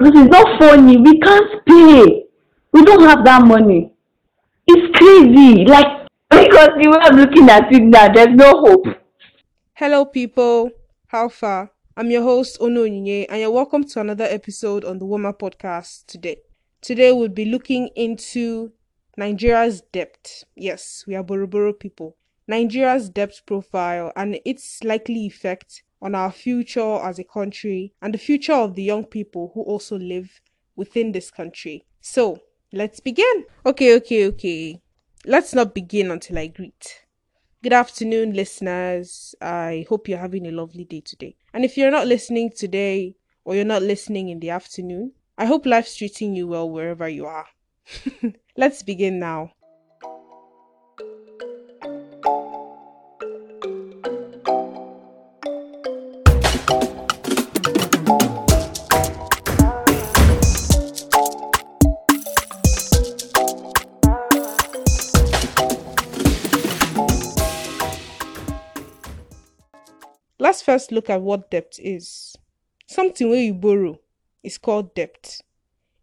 Because it's not funny. We can't pay. We don't have that money. It's crazy. Like, because the are looking at it now, there's no hope. Hello, people. How far? I'm your host, Ono Onyinye, and you're welcome to another episode on the Wema Podcast today. Today, we'll be looking into Nigeria's debt. Yes, we are Boroboro people. Nigeria's debt profile and its likely effect on our future as a country and the future of the young people who also live within this country. So, let's begin. Okay, okay, okay. Let's not begin until I greet. Good afternoon, listeners. I hope you're having a lovely day today. And if you're not listening today or you're not listening in the afternoon, I hope life's treating you well wherever you are. Let's begin now. First look at what debt is. Something where you borrow is called debt.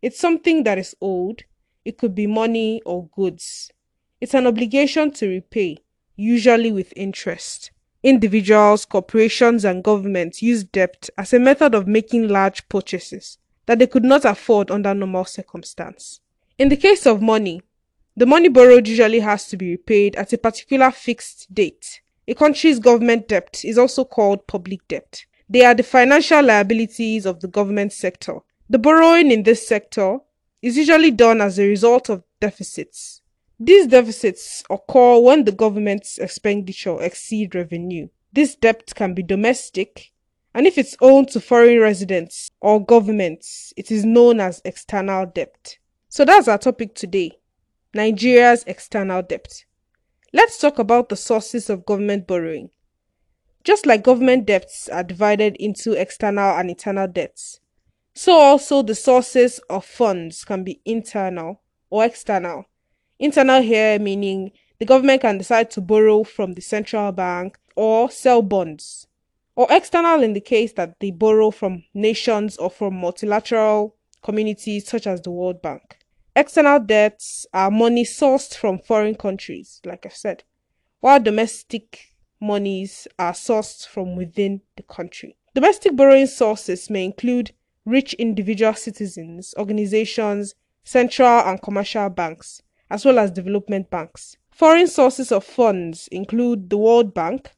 It's something that is owed. It could be money or goods. It's an obligation to repay, usually with interest. Individuals, corporations, and governments use debt as a method of making large purchases that they could not afford under normal circumstance. In the case of money, the money borrowed usually has to be repaid at a particular fixed date. A country's government debt is also called public debt. They are the financial liabilities of the government sector. The borrowing in this sector is usually done as a result of deficits. These deficits occur when the government's expenditure exceed revenue. This debt can be domestic, and if it's owed to foreign residents or governments, it is known as external debt. So that's our topic today Nigeria's external debt. Let's talk about the sources of government borrowing. Just like government debts are divided into external and internal debts, so also the sources of funds can be internal or external. Internal here meaning the government can decide to borrow from the central bank or sell bonds. Or external in the case that they borrow from nations or from multilateral communities such as the World Bank. External debts are money sourced from foreign countries, like I said, while domestic monies are sourced from within the country. Domestic borrowing sources may include rich individual citizens, organizations, central and commercial banks, as well as development banks. Foreign sources of funds include the World Bank,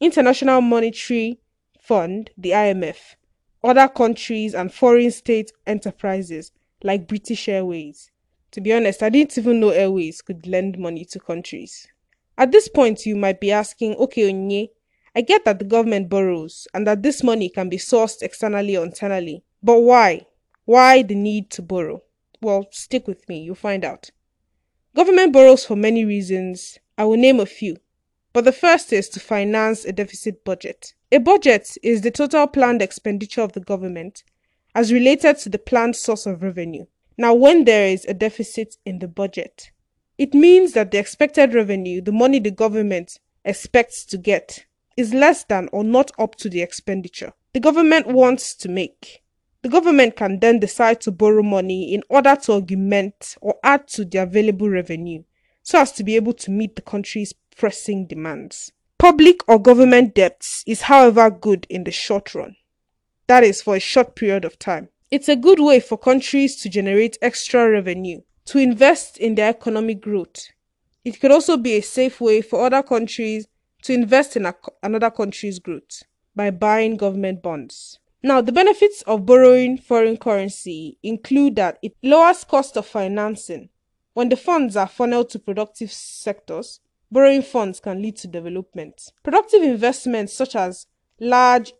International Monetary Fund, the IMF, other countries, and foreign state enterprises like British Airways. To be honest, I didn't even know Airways could lend money to countries. At this point, you might be asking, okay, Onye, I get that the government borrows and that this money can be sourced externally or internally. But why? Why the need to borrow? Well, stick with me, you'll find out. Government borrows for many reasons. I will name a few. But the first is to finance a deficit budget. A budget is the total planned expenditure of the government as related to the planned source of revenue. Now, when there is a deficit in the budget, it means that the expected revenue, the money the government expects to get, is less than or not up to the expenditure the government wants to make. The government can then decide to borrow money in order to augment or add to the available revenue so as to be able to meet the country's pressing demands. Public or government debts is, however, good in the short run. That is for a short period of time. It's a good way for countries to generate extra revenue, to invest in their economic growth. It could also be a safe way for other countries to invest in a, another country's growth by buying government bonds. Now, the benefits of borrowing foreign currency include that it lowers cost of financing. When the funds are funneled to productive sectors, borrowing funds can lead to development. Productive investments such as large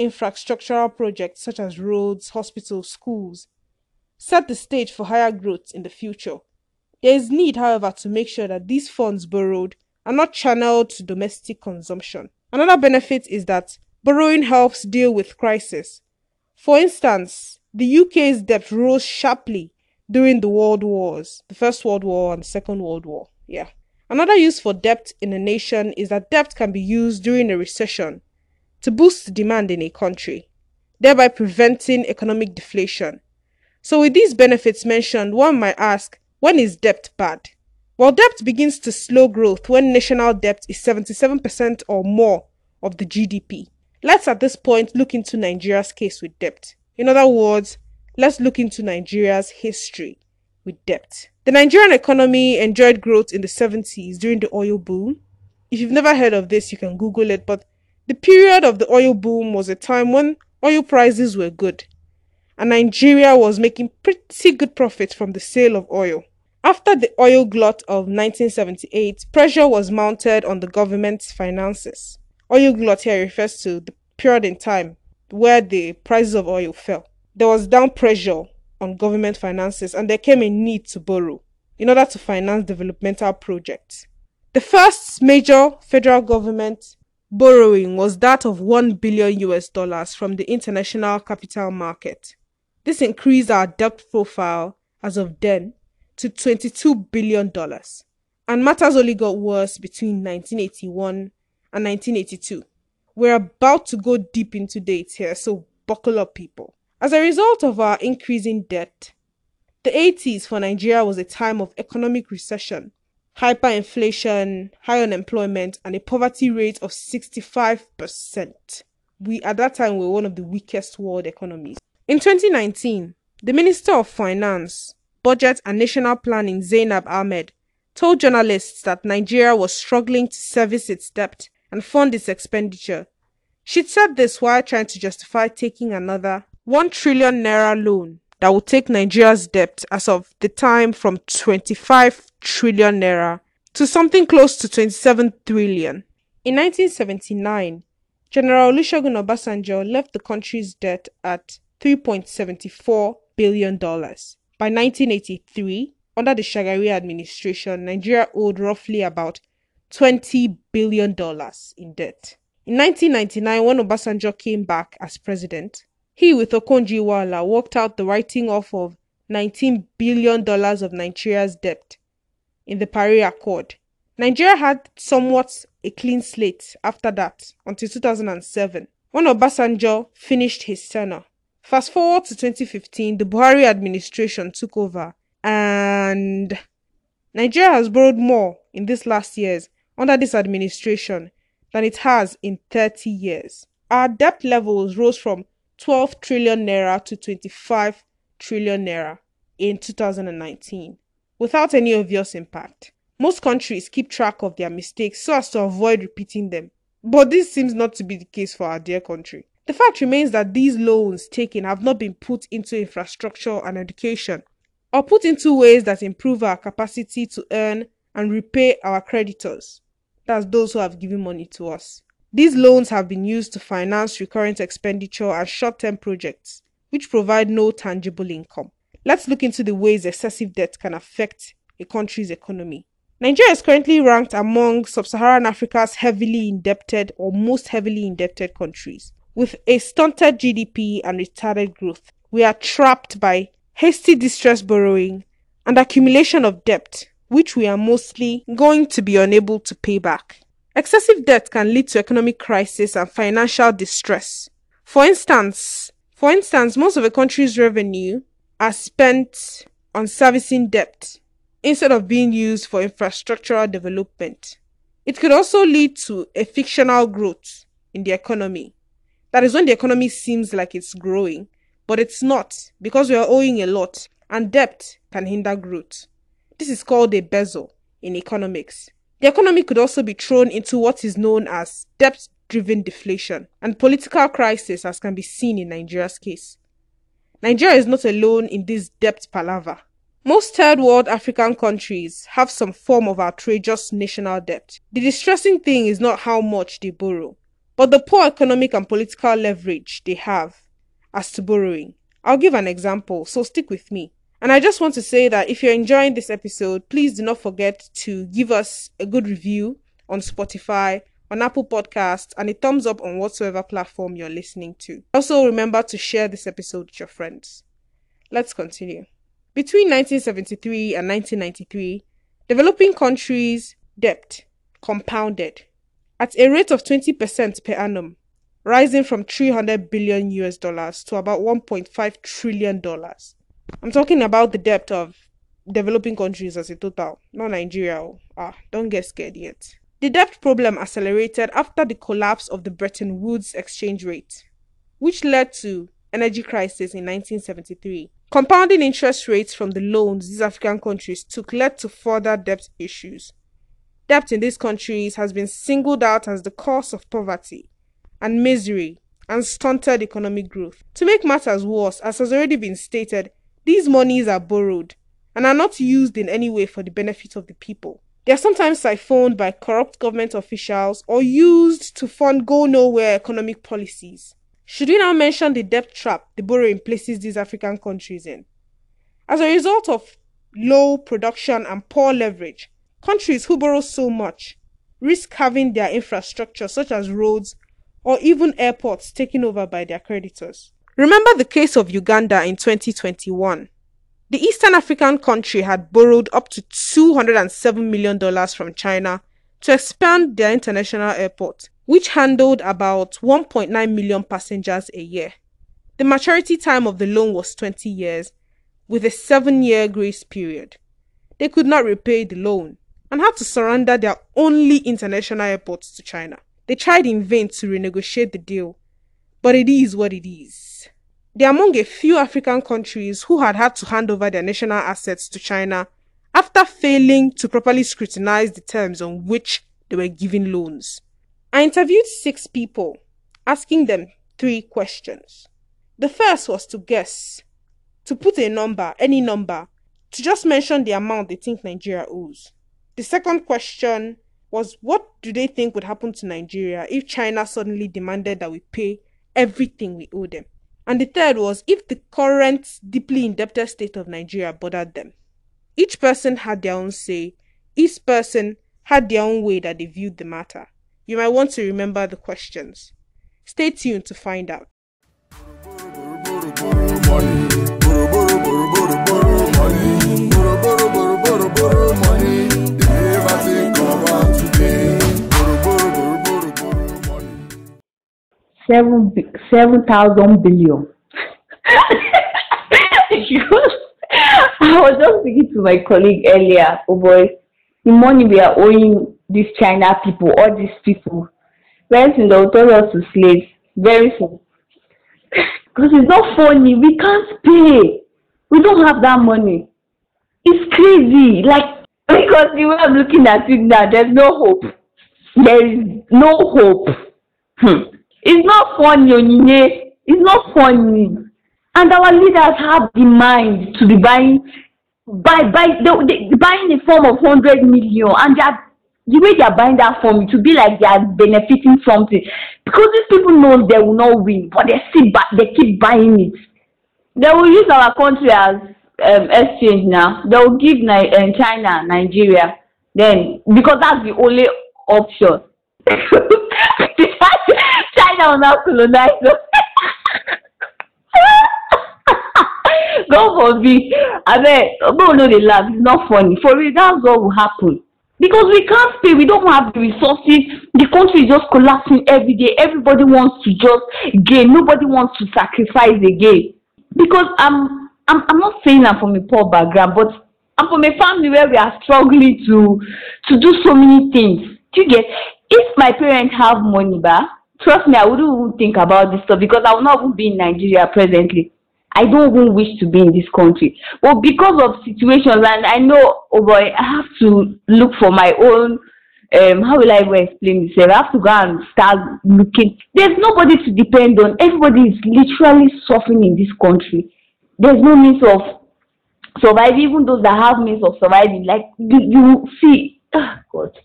infrastructural projects such as roads, hospitals, schools set the stage for higher growth in the future. There is need, however, to make sure that these funds borrowed are not channeled to domestic consumption. Another benefit is that borrowing helps deal with crisis. For instance, the UK's debt rose sharply during the world wars, the First World War and the Second World War. Yeah. Another use for debt in a nation is that debt can be used during a recession to boost demand in a country, thereby preventing economic deflation So, with these benefits mentioned, one might ask, when is debt bad? Well, debt begins to slow growth when national debt is 77% or more of the GDP. Let's at this point look into Nigeria's case with debt. In other words, let's look into Nigeria's history with debt. The Nigerian economy enjoyed growth in the 70s during the oil boom. If you've never heard of this, you can Google it, but the period of the oil boom was a time when oil prices were good, and Nigeria was making pretty good profits from the sale of oil. After the oil glut of 1978, pressure was mounted on the government's finances. Oil glut here refers to the period in time where the prices of oil fell. There was down pressure on government finances and there came a need to borrow in order to finance developmental projects. The first major federal government borrowing was that of 1 billion US dollars from the international capital market. This increased our debt profile as of then to 22 billion dollars. And matters only got worse between 1981 and 1982. We're about to go deep into dates here, so buckle up people. As a result of our increasing debt, the 80s for Nigeria was a time of economic recession, hyperinflation, high unemployment, and a poverty rate of 65%. We at that time were one of the weakest world economies. In 2019, the Minister of Finance, Budget and National Planning, Zainab Ahmed, told journalists that Nigeria was struggling to service its debt and fund its expenditure. She'd said this while trying to justify taking another 1 trillion naira loan that would take Nigeria's debt as of the time from 25 trillion naira to something close to 27 trillion. In 1979, General Olusegun Obasanjo left the country's debt at $3.74 billion. By 1983, under the Shagari administration, Nigeria owed roughly about $20 billion in debt. In 1999, when Obasanjo came back as president, he, with Okonjo-Iweala, worked out the writing off of $19 billion of Nigeria's debt in the Paris Accord. Nigeria had somewhat a clean slate after that until 2007, when Obasanjo finished his tenure. Fast forward to 2015, the Buhari administration took over, and Nigeria has borrowed more in these last years under this administration than it has in 30 years. Our debt levels rose from 12 trillion naira to 25 trillion naira in 2019 without any obvious impact. Most countries keep track of their mistakes so as to avoid repeating them. But this seems not to be the case for our dear country. The fact remains that these loans taken have not been put into infrastructure and education, or put into ways that improve our capacity to earn and repay our creditors. That's those who have given money to us. These loans have been used to finance recurrent expenditure and short term projects, which provide no tangible income. Let's look into the ways excessive debt can affect a country's economy. Nigeria is currently ranked among sub Saharan Africa's heavily indebted or most heavily indebted countries. With a stunted GDP and retarded growth, we are trapped by hasty distress borrowing and accumulation of debt, which we are mostly going to be unable to pay back. Excessive debt can lead to economic crisis and financial distress. For instance, for instance, most of a country's revenue are spent on servicing debt instead of being used for infrastructural development. It could also lead to a fictional growth in the economy. That is when the economy seems like it's growing, but it's not because we are owing a lot and debt can hinder growth. This is called a bezel in economics. The economy could also be thrown into what is known as debt driven deflation and political crisis, as can be seen in Nigeria's case. Nigeria is not alone in this debt palaver. Most third world African countries have some form of outrageous national debt. The distressing thing is not how much they borrow, but the poor economic and political leverage they have as to borrowing. I'll give an example, so stick with me. And I just want to say that if you're enjoying this episode, please do not forget to give us a good review on Spotify, on Apple Podcasts, and a thumbs up on whatsoever platform you're listening to. Also, remember to share this episode with your friends. Let's continue. Between 1973 and 1993, developing countries' debt compounded at a rate of 20% per annum, rising from 300 billion US dollars to about 1.5 trillion dollars. I'm talking about the debt of developing countries as a total, not Nigeria. Ah, don't get scared yet. The debt problem accelerated after the collapse of the Bretton Woods exchange rate, which led to energy crisis in 1973. Compounding interest rates from the loans these African countries took led to further debt issues. Debt in these countries has been singled out as the cause of poverty and misery and stunted economic growth. To make matters worse, as has already been stated, these monies are borrowed and are not used in any way for the benefit of the people. They are sometimes siphoned by corrupt government officials or used to fund go nowhere economic policies. Should we now mention the debt trap the borrowing places these African countries in? As a result of low production and poor leverage, countries who borrow so much risk having their infrastructure, such as roads or even airports, taken over by their creditors. Remember the case of Uganda in 2021. The Eastern African country had borrowed up to $207 million from China to expand their international airport which handled about 1.9 million passengers a year. The maturity time of the loan was 20 years, with a seven year grace period. They could not repay the loan and had to surrender their only international airport to China. They tried in vain to renegotiate the deal, but it is what it is. They are among a few African countries who had had to hand over their national assets to China after failing to properly scrutinize the terms on which they were giving loans. I interviewed six people, asking them three questions. The first was to guess, to put a number, any number, to just mention the amount they think Nigeria owes. The second question was what do they think would happen to Nigeria if China suddenly demanded that we pay everything we owe them? And the third was if the current deeply indebted state of Nigeria bothered them. Each person had their own say, each person had their own way that they viewed the matter. You might want to remember the questions. Stay tuned to find out. Seven seven thousand billion. I was just speaking to my colleague earlier. Oh boy, the money we are owing these China people, all these people. Very soon they'll turn us to slaves. Very soon. Because it's not funny. We can't pay. We don't have that money. It's crazy. Like, because the way I'm looking at it now, there's no hope. There is no hope. Hmm. It's not funny, Onyinye. It's not funny. And our leaders have the mind to be buying by by they, they buying a form of hundred million. And they are the way they are buying that form to be like they are benefiting something. Because these people know they will not win but they buy, they keep buying it. They will use our country as um, exchange now. They will give Ni- uh, china nigeria. Then because that's the only option china will now colonize us God forbid. Abeg no no dey laugh it's not funny. For real that's what will happen. Because we can't pay. We don't have the resources. The country is just collapsing every day. Everybody wants to just gain. Nobody wants to sacrifice again. Because i'm i'm i'm not saying i'm from a poor background but i'm from a family where we are struggling to to do so many things. Do you get? If my parents have money ba trust me i wouldn't even think about this stuff because i will not even be in nigeria presently I don't even wish to be in this country. But because of situations, and I know, oh boy, I have to look for my own. Um, how will I explain this? I have to go and start looking. There's nobody to depend on. Everybody is literally suffering in this country. There's no means of surviving. Even those that have means of surviving, like you, you see, oh God,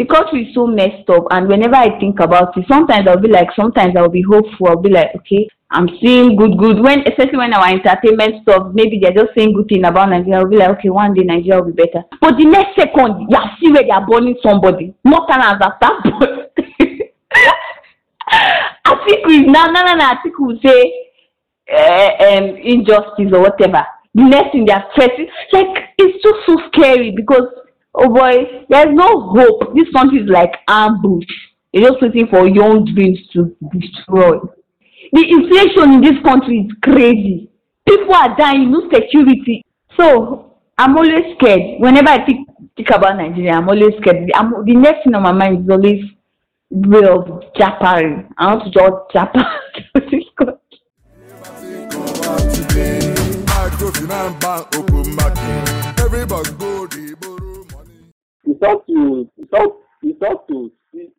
the country is so messed up. And whenever I think about it, sometimes I'll be like, sometimes I'll be hopeful. I'll be like, okay, I'm seeing good, good. When especially when our entertainment stuff, maybe they're just saying good thing about Nigeria. I'll be like, okay, one day Nigeria will be better. But the next second, you see where they are burning somebody. Not an answer. Start Atiku is now, no, no, no. Atiku will say uh, um, injustice or whatever. The next thing they are threatening, like it's just so scary because oh boy, there's no hope. This country is like ambush. You're just waiting for young dreams to destroy. The inflation in this country is crazy. people are dying no security so i'm always scared whenever i think think about nigeria i'm always scared I'm, the next thing on my mind is always way of japari i want to just japa to this country. Up to it's up it's up to six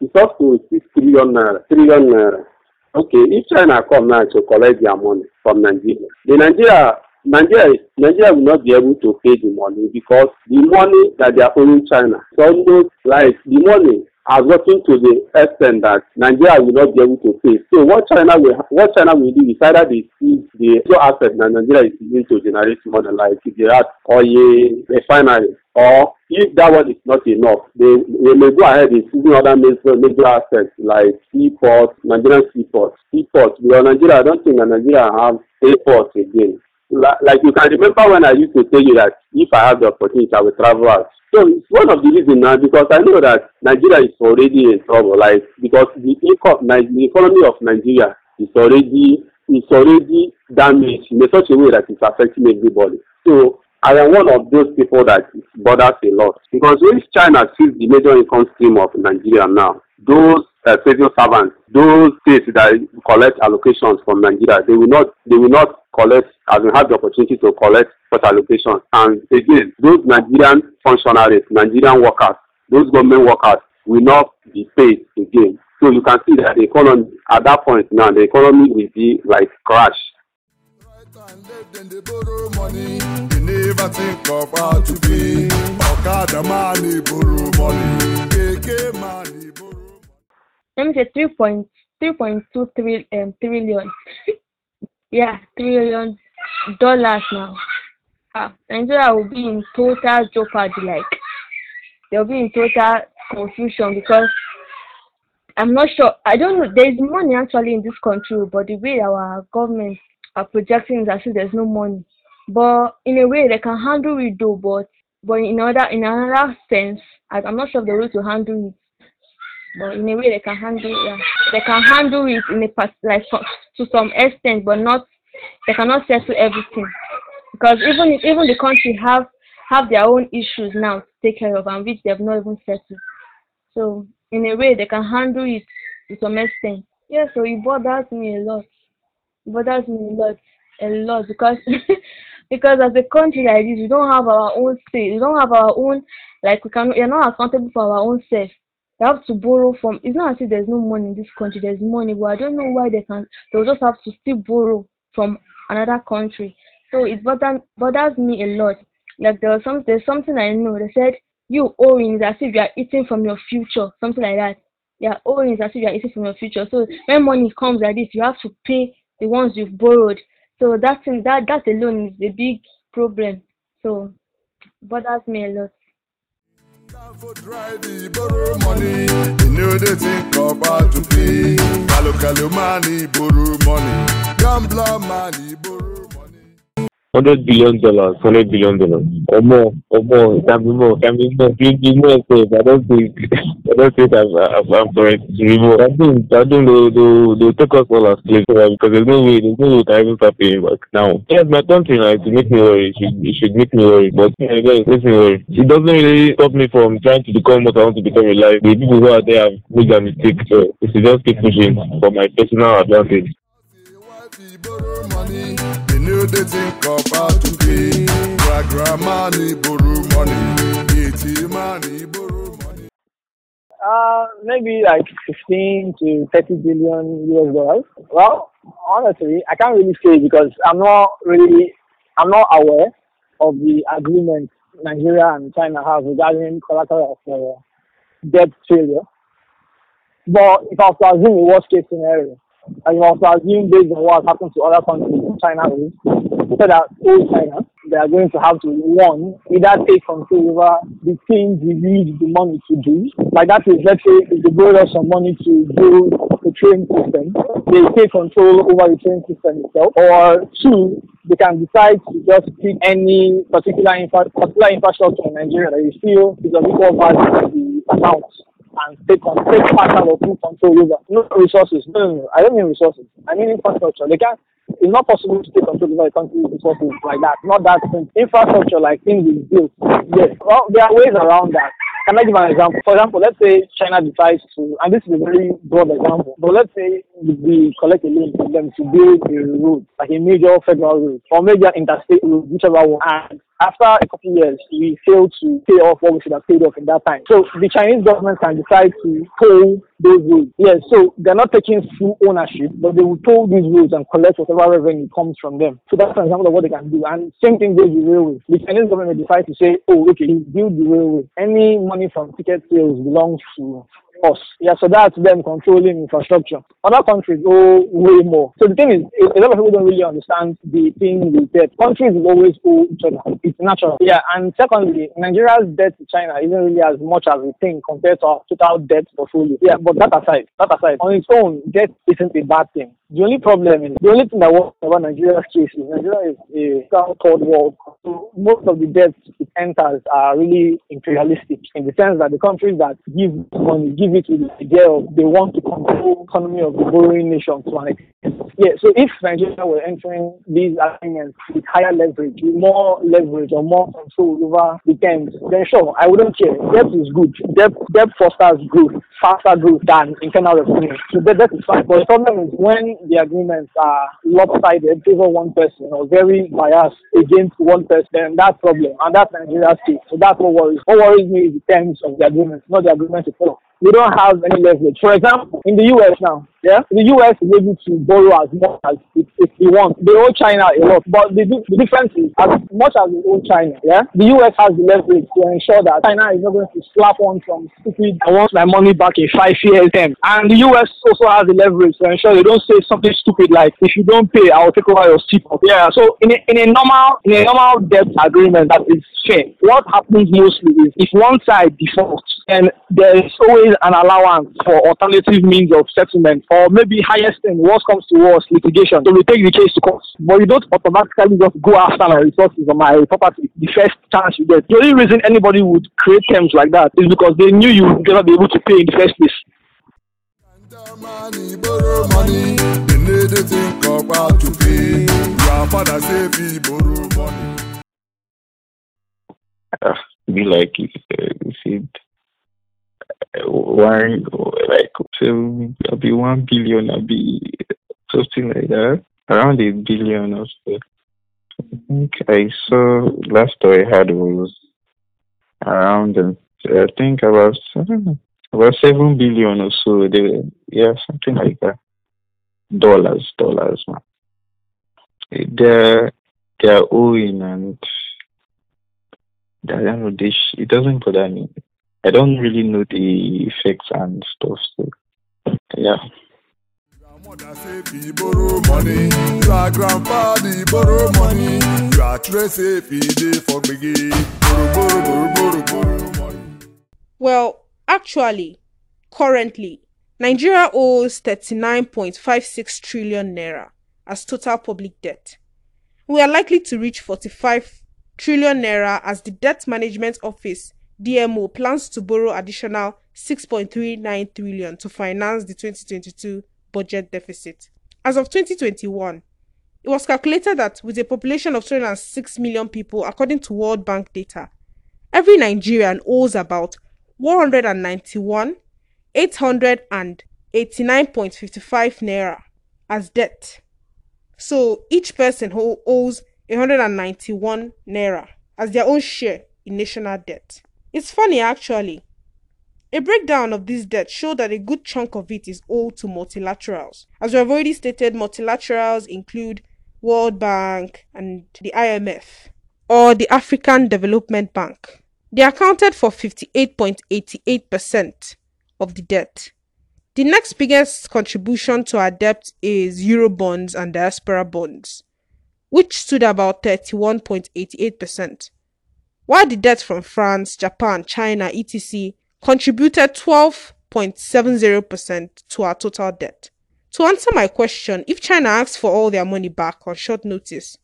it's to six trillion naira trillion naira. Okay, if China come now to collect their money from Nigeria, the Nigeria Nigeria Nigeria will not be able to pay the money because the money that they are owing China is almost like the money has gotten to the extent that Nigeria will not be able to pay. So what China will what China will do is either they seize the so asset that Nigeria is using to generate money like the oil refinery or if that one is not enough they they may go ahead in seizing other major major assets like seaports Nigerian seaports seaports because Nigeria I don't think that Nigeria have airports again like you can remember when I used to tell you that if I have the opportunity, I will travel out. So it's one of the reasons now because I know that Nigeria is already in trouble. Like because the the economy of Nigeria is already is already damaged in such a way that it's affecting everybody. So I am one of those people that bothers a lot because when China sees the major income stream of Nigeria now, those uh, civil servants, those states that collect allocations from Nigeria, they will not they will not collect as we have the opportunity to collect such allocations. And again, those Nigerian functionaries, Nigerian workers, those government workers will not be paid again. So you can see that the economy at that point now the economy will be like crash. never think of how to be. Okada money borrow money, KK money borrow let me say three point three point two three um trillion yeah trillion dollars now ah nigeria will be in total jeopardy like they'll be in total confusion because i'm not sure i don't know there's money actually in this country but the way our government are projecting is as if there's no money. But in a way they can handle it though but but in other in another sense I, i'm not sure of the way to handle it. But in a way they can handle yeah, they can handle it in a like to some extent but not they cannot settle everything because even even the country have have their own issues now to take care of and which they have not even settled. So in a way they can handle it to some extent. Yeah so it bothers me a lot. It bothers me a lot a lot because because as a country like this we don't have our own say we don't have our own like we can we're not accountable for our own self. They have to borrow from it's not as if there's no money in this country there's money but i don't know why they can they'll just have to still borrow from another country so it bothers bothers me a lot. Like there was some there's something i know. They said you owing as if you are eating from your future something like that. Yeah owing as if you are eating from your future. So when money comes like this you have to pay the ones you've borrowed. So that thing that that alone is a big problem. So bothers me a lot. Gambler money, borrow. Hundred billion dollars, hundred billion dollars, or more, or more. It can be more, can be more. You, you know, safe. I don't think, I don't think I'm, I'm, I'm correct. To be more. I think, I think they'll, they'll, they'll take us all as slaves right? because there's no way, there's no way we even start paying back now. Yes, my country now it should make me worry. It should, it should make me worry, but again, it makes me worry. It doesn't really stop me from trying to become what I want to become in life. The people who are there have made a mistake, so we should just keep pushing for my personal advantage. They think to money, money. Money, money. Uh, maybe like 15 to 30 billion US dollars. Well, honestly, I can't really say because I'm not really, I'm not aware of the agreement Nigeria and China have regarding collateral of uh, debt failure. But if I was to assume a worst case scenario, and you also assume based on what has happened to other countries, in China is, so that all China, they are going to have to one either take control over the things we need the money to do. Like that is, let's say, if they borrow some money to build the train system, they take control over the train system itself. Or two, they can decide to just pick any particular infra- particular infrastructure in Nigeria that you feel is of equal value to the account and take on take part of full control over no resources. No, no, no. I don't mean resources. I mean infrastructure. They can It's not possible to take control over a country's resources like that. Not that simple. Infrastructure like things is built. Yes. Well, there are ways around that. Can I give an example? For example, let's say China decides to, and this is a very broad example, but let's say we collect a loan from them to build a road, like a major federal road, or major interstate road, whichever one. And after a couple of years, we fail to pay off what we should have paid off in that time. So the Chinese government can decide to toll those roads. Yes, so they're not taking full ownership, but they will toll these roads and collect whatever revenue comes from them. So that's an example of what they can do. And same thing goes with railways. The Chinese government may decide to say, oh, okay, build the railway. Any money from ticket sales belongs to us. Yeah, so that's them controlling infrastructure. Other countries owe way more. So the thing is, a lot of people don't really understand the thing with debt. Countries will always owe each other. It's natural. Yeah, and secondly, Nigeria's debt to China isn't really as much as we think compared to our total debt portfolio. Yeah, but that aside, that aside, on its own, debt isn't a bad thing. The only problem is, the only thing that works about Nigeria's case is Nigeria is a third world. So most of the debts it enters are really imperialistic in the sense that the countries that give money give it with the idea of they want to control the economy of the borrowing nation to an extent. Yeah, so if Nigeria were entering these agreements with higher leverage, with more leverage or more control over the terms, then sure, I wouldn't care. Debt is good. Debt, debt fosters growth, faster growth than internal revenue. So that, that is fine. But the problem is when the agreements are lopsided, favor one person or very biased against one person, then that's problem. And that's Nigeria's case. So that's what worries. What worries me is the terms of the agreement, not the agreement itself we don't have any leverage. For example, in the US now, yeah, the US is able to borrow as much as it, wants. They owe China a lot, but the, the difference is as much as they owe China, yeah, the US has the leverage to ensure that China is not going to slap on some stupid I want my money back in five years time. And the US also has the leverage to ensure they don't say something stupid like if you don't pay, I'll take over your ship. Yeah, so in a, in a normal in a normal debt agreement that is fair, what happens mostly is if one side defaults, then there is always an allowance for alternative means of settlement or maybe highest thing, worst comes to worst, litigation. So we take the case to court. But you don't automatically just go after my resources or my property the first chance you get. The only reason anybody would create terms like that is because they knew you would never be able to pay in the first place. money, borrow money. Need to think about to pay. Say we borrow money. uh, be like if uh, said one like say I'll be one billion, I'll be something like that, around a billion or so. I think I saw last I had was around I think about know, about seven billion or so. They, yeah, something like that. Dollars, dollars, man. They're they're owing and I don't know this. It doesn't bother me. I don't really know the effects and stuff. So yeah. Mother say we borrow money. Your borrow money. Your say we dey for gbege. Borrow, borrow, borrow, borrow, borrow money. Well, actually, currently, Nigeria owes 39.56 trillion naira as total public debt. We are likely to reach 45 trillion naira as the Debt Management Office DMO plans to borrow additional 6.39 trillion to finance the 2022 budget deficit. As of 2021, it was calculated that with a population of 206 million people according to World Bank data, every Nigerian owes about 191 889.55 naira as debt. So each person who owes 191 naira as their own share in national debt. It's funny actually. A breakdown of this debt showed that a good chunk of it is owed to multilaterals. As we have already stated, multilaterals include World Bank and the IMF or the African Development Bank. They accounted for 58.88% of the debt. The next biggest contribution to our debt is Eurobonds and diaspora bonds, which stood about 31.88%, while the debt from France, Japan, China, etc. contributed 12.70% to our total debt. To answer my question, if China asks for all their money back on short notice,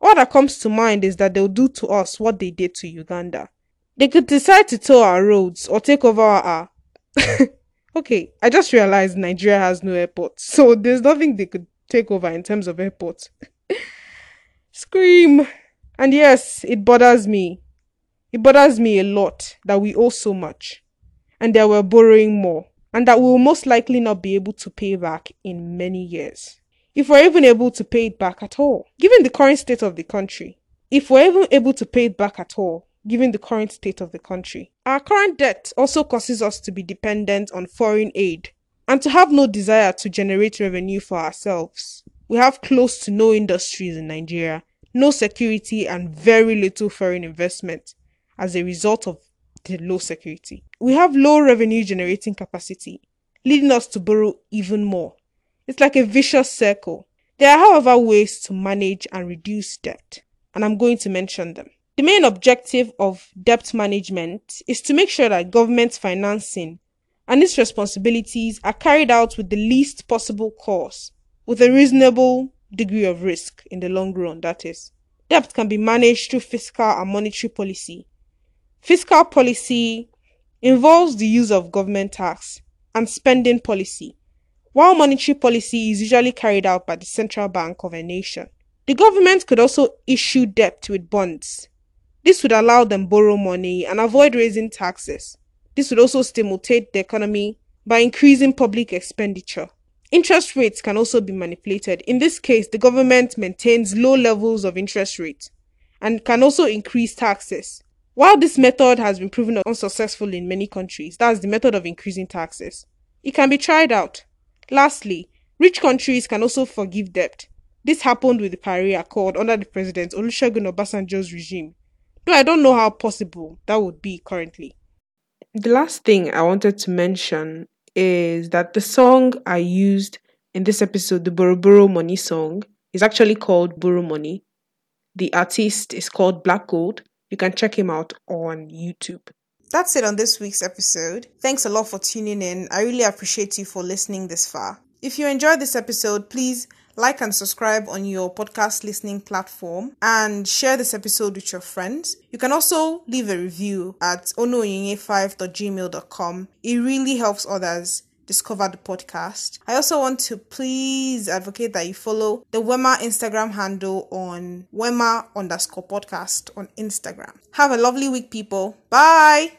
all that comes to mind is that they'll do to us what they did to Uganda. They could decide to tow our roads or take over our. okay, I just realized Nigeria has no airport, so there's nothing they could take over in terms of airports. Scream. And yes, it bothers me. It bothers me a lot that we owe so much and that we're borrowing more and that we will most likely not be able to pay back in many years. If we're even able to pay it back at all, given the current state of the country, if we're even able to pay it back at all, given the current state of the country, our current debt also causes us to be dependent on foreign aid and to have no desire to generate revenue for ourselves. We have close to no industries in Nigeria, no security, and very little foreign investment as a result of the low security. We have low revenue generating capacity, leading us to borrow even more. It's like a vicious circle. There are, however, ways to manage and reduce debt, and I'm going to mention them. The main objective of debt management is to make sure that government financing and its responsibilities are carried out with the least possible cost, with a reasonable degree of risk in the long run, that is. Debt can be managed through fiscal and monetary policy. Fiscal policy involves the use of government tax and spending policy, while monetary policy is usually carried out by the central bank of a nation. The government could also issue debt with bonds. This would allow them to borrow money and avoid raising taxes. This would also stimulate the economy by increasing public expenditure. Interest rates can also be manipulated. In this case, the government maintains low levels of interest rates and can also increase taxes. While this method has been proven unsuccessful in many countries, that's the method of increasing taxes, it can be tried out. Lastly, rich countries can also forgive debt. This happened with the Paris Accord under the President Olusegun Obasanjo's regime, though I don't know how possible that would be currently. The last thing I wanted to mention is that the song I used in this episode, the Boro Boro Money song, is actually called Boro Money. The artist is called Black Gold. You can check him out on YouTube. That's it on this week's episode. Thanks a lot for tuning in. I really appreciate you for listening this far. If you enjoyed this episode, please like and subscribe on your podcast listening platform and share this episode with your friends. You can also leave a review at onoyinye5.gmail.com. It really helps others discover the podcast. I also want to please advocate that you follow the Wema Instagram handle on Wema underscore podcast on Instagram. Have a lovely week, people. Bye.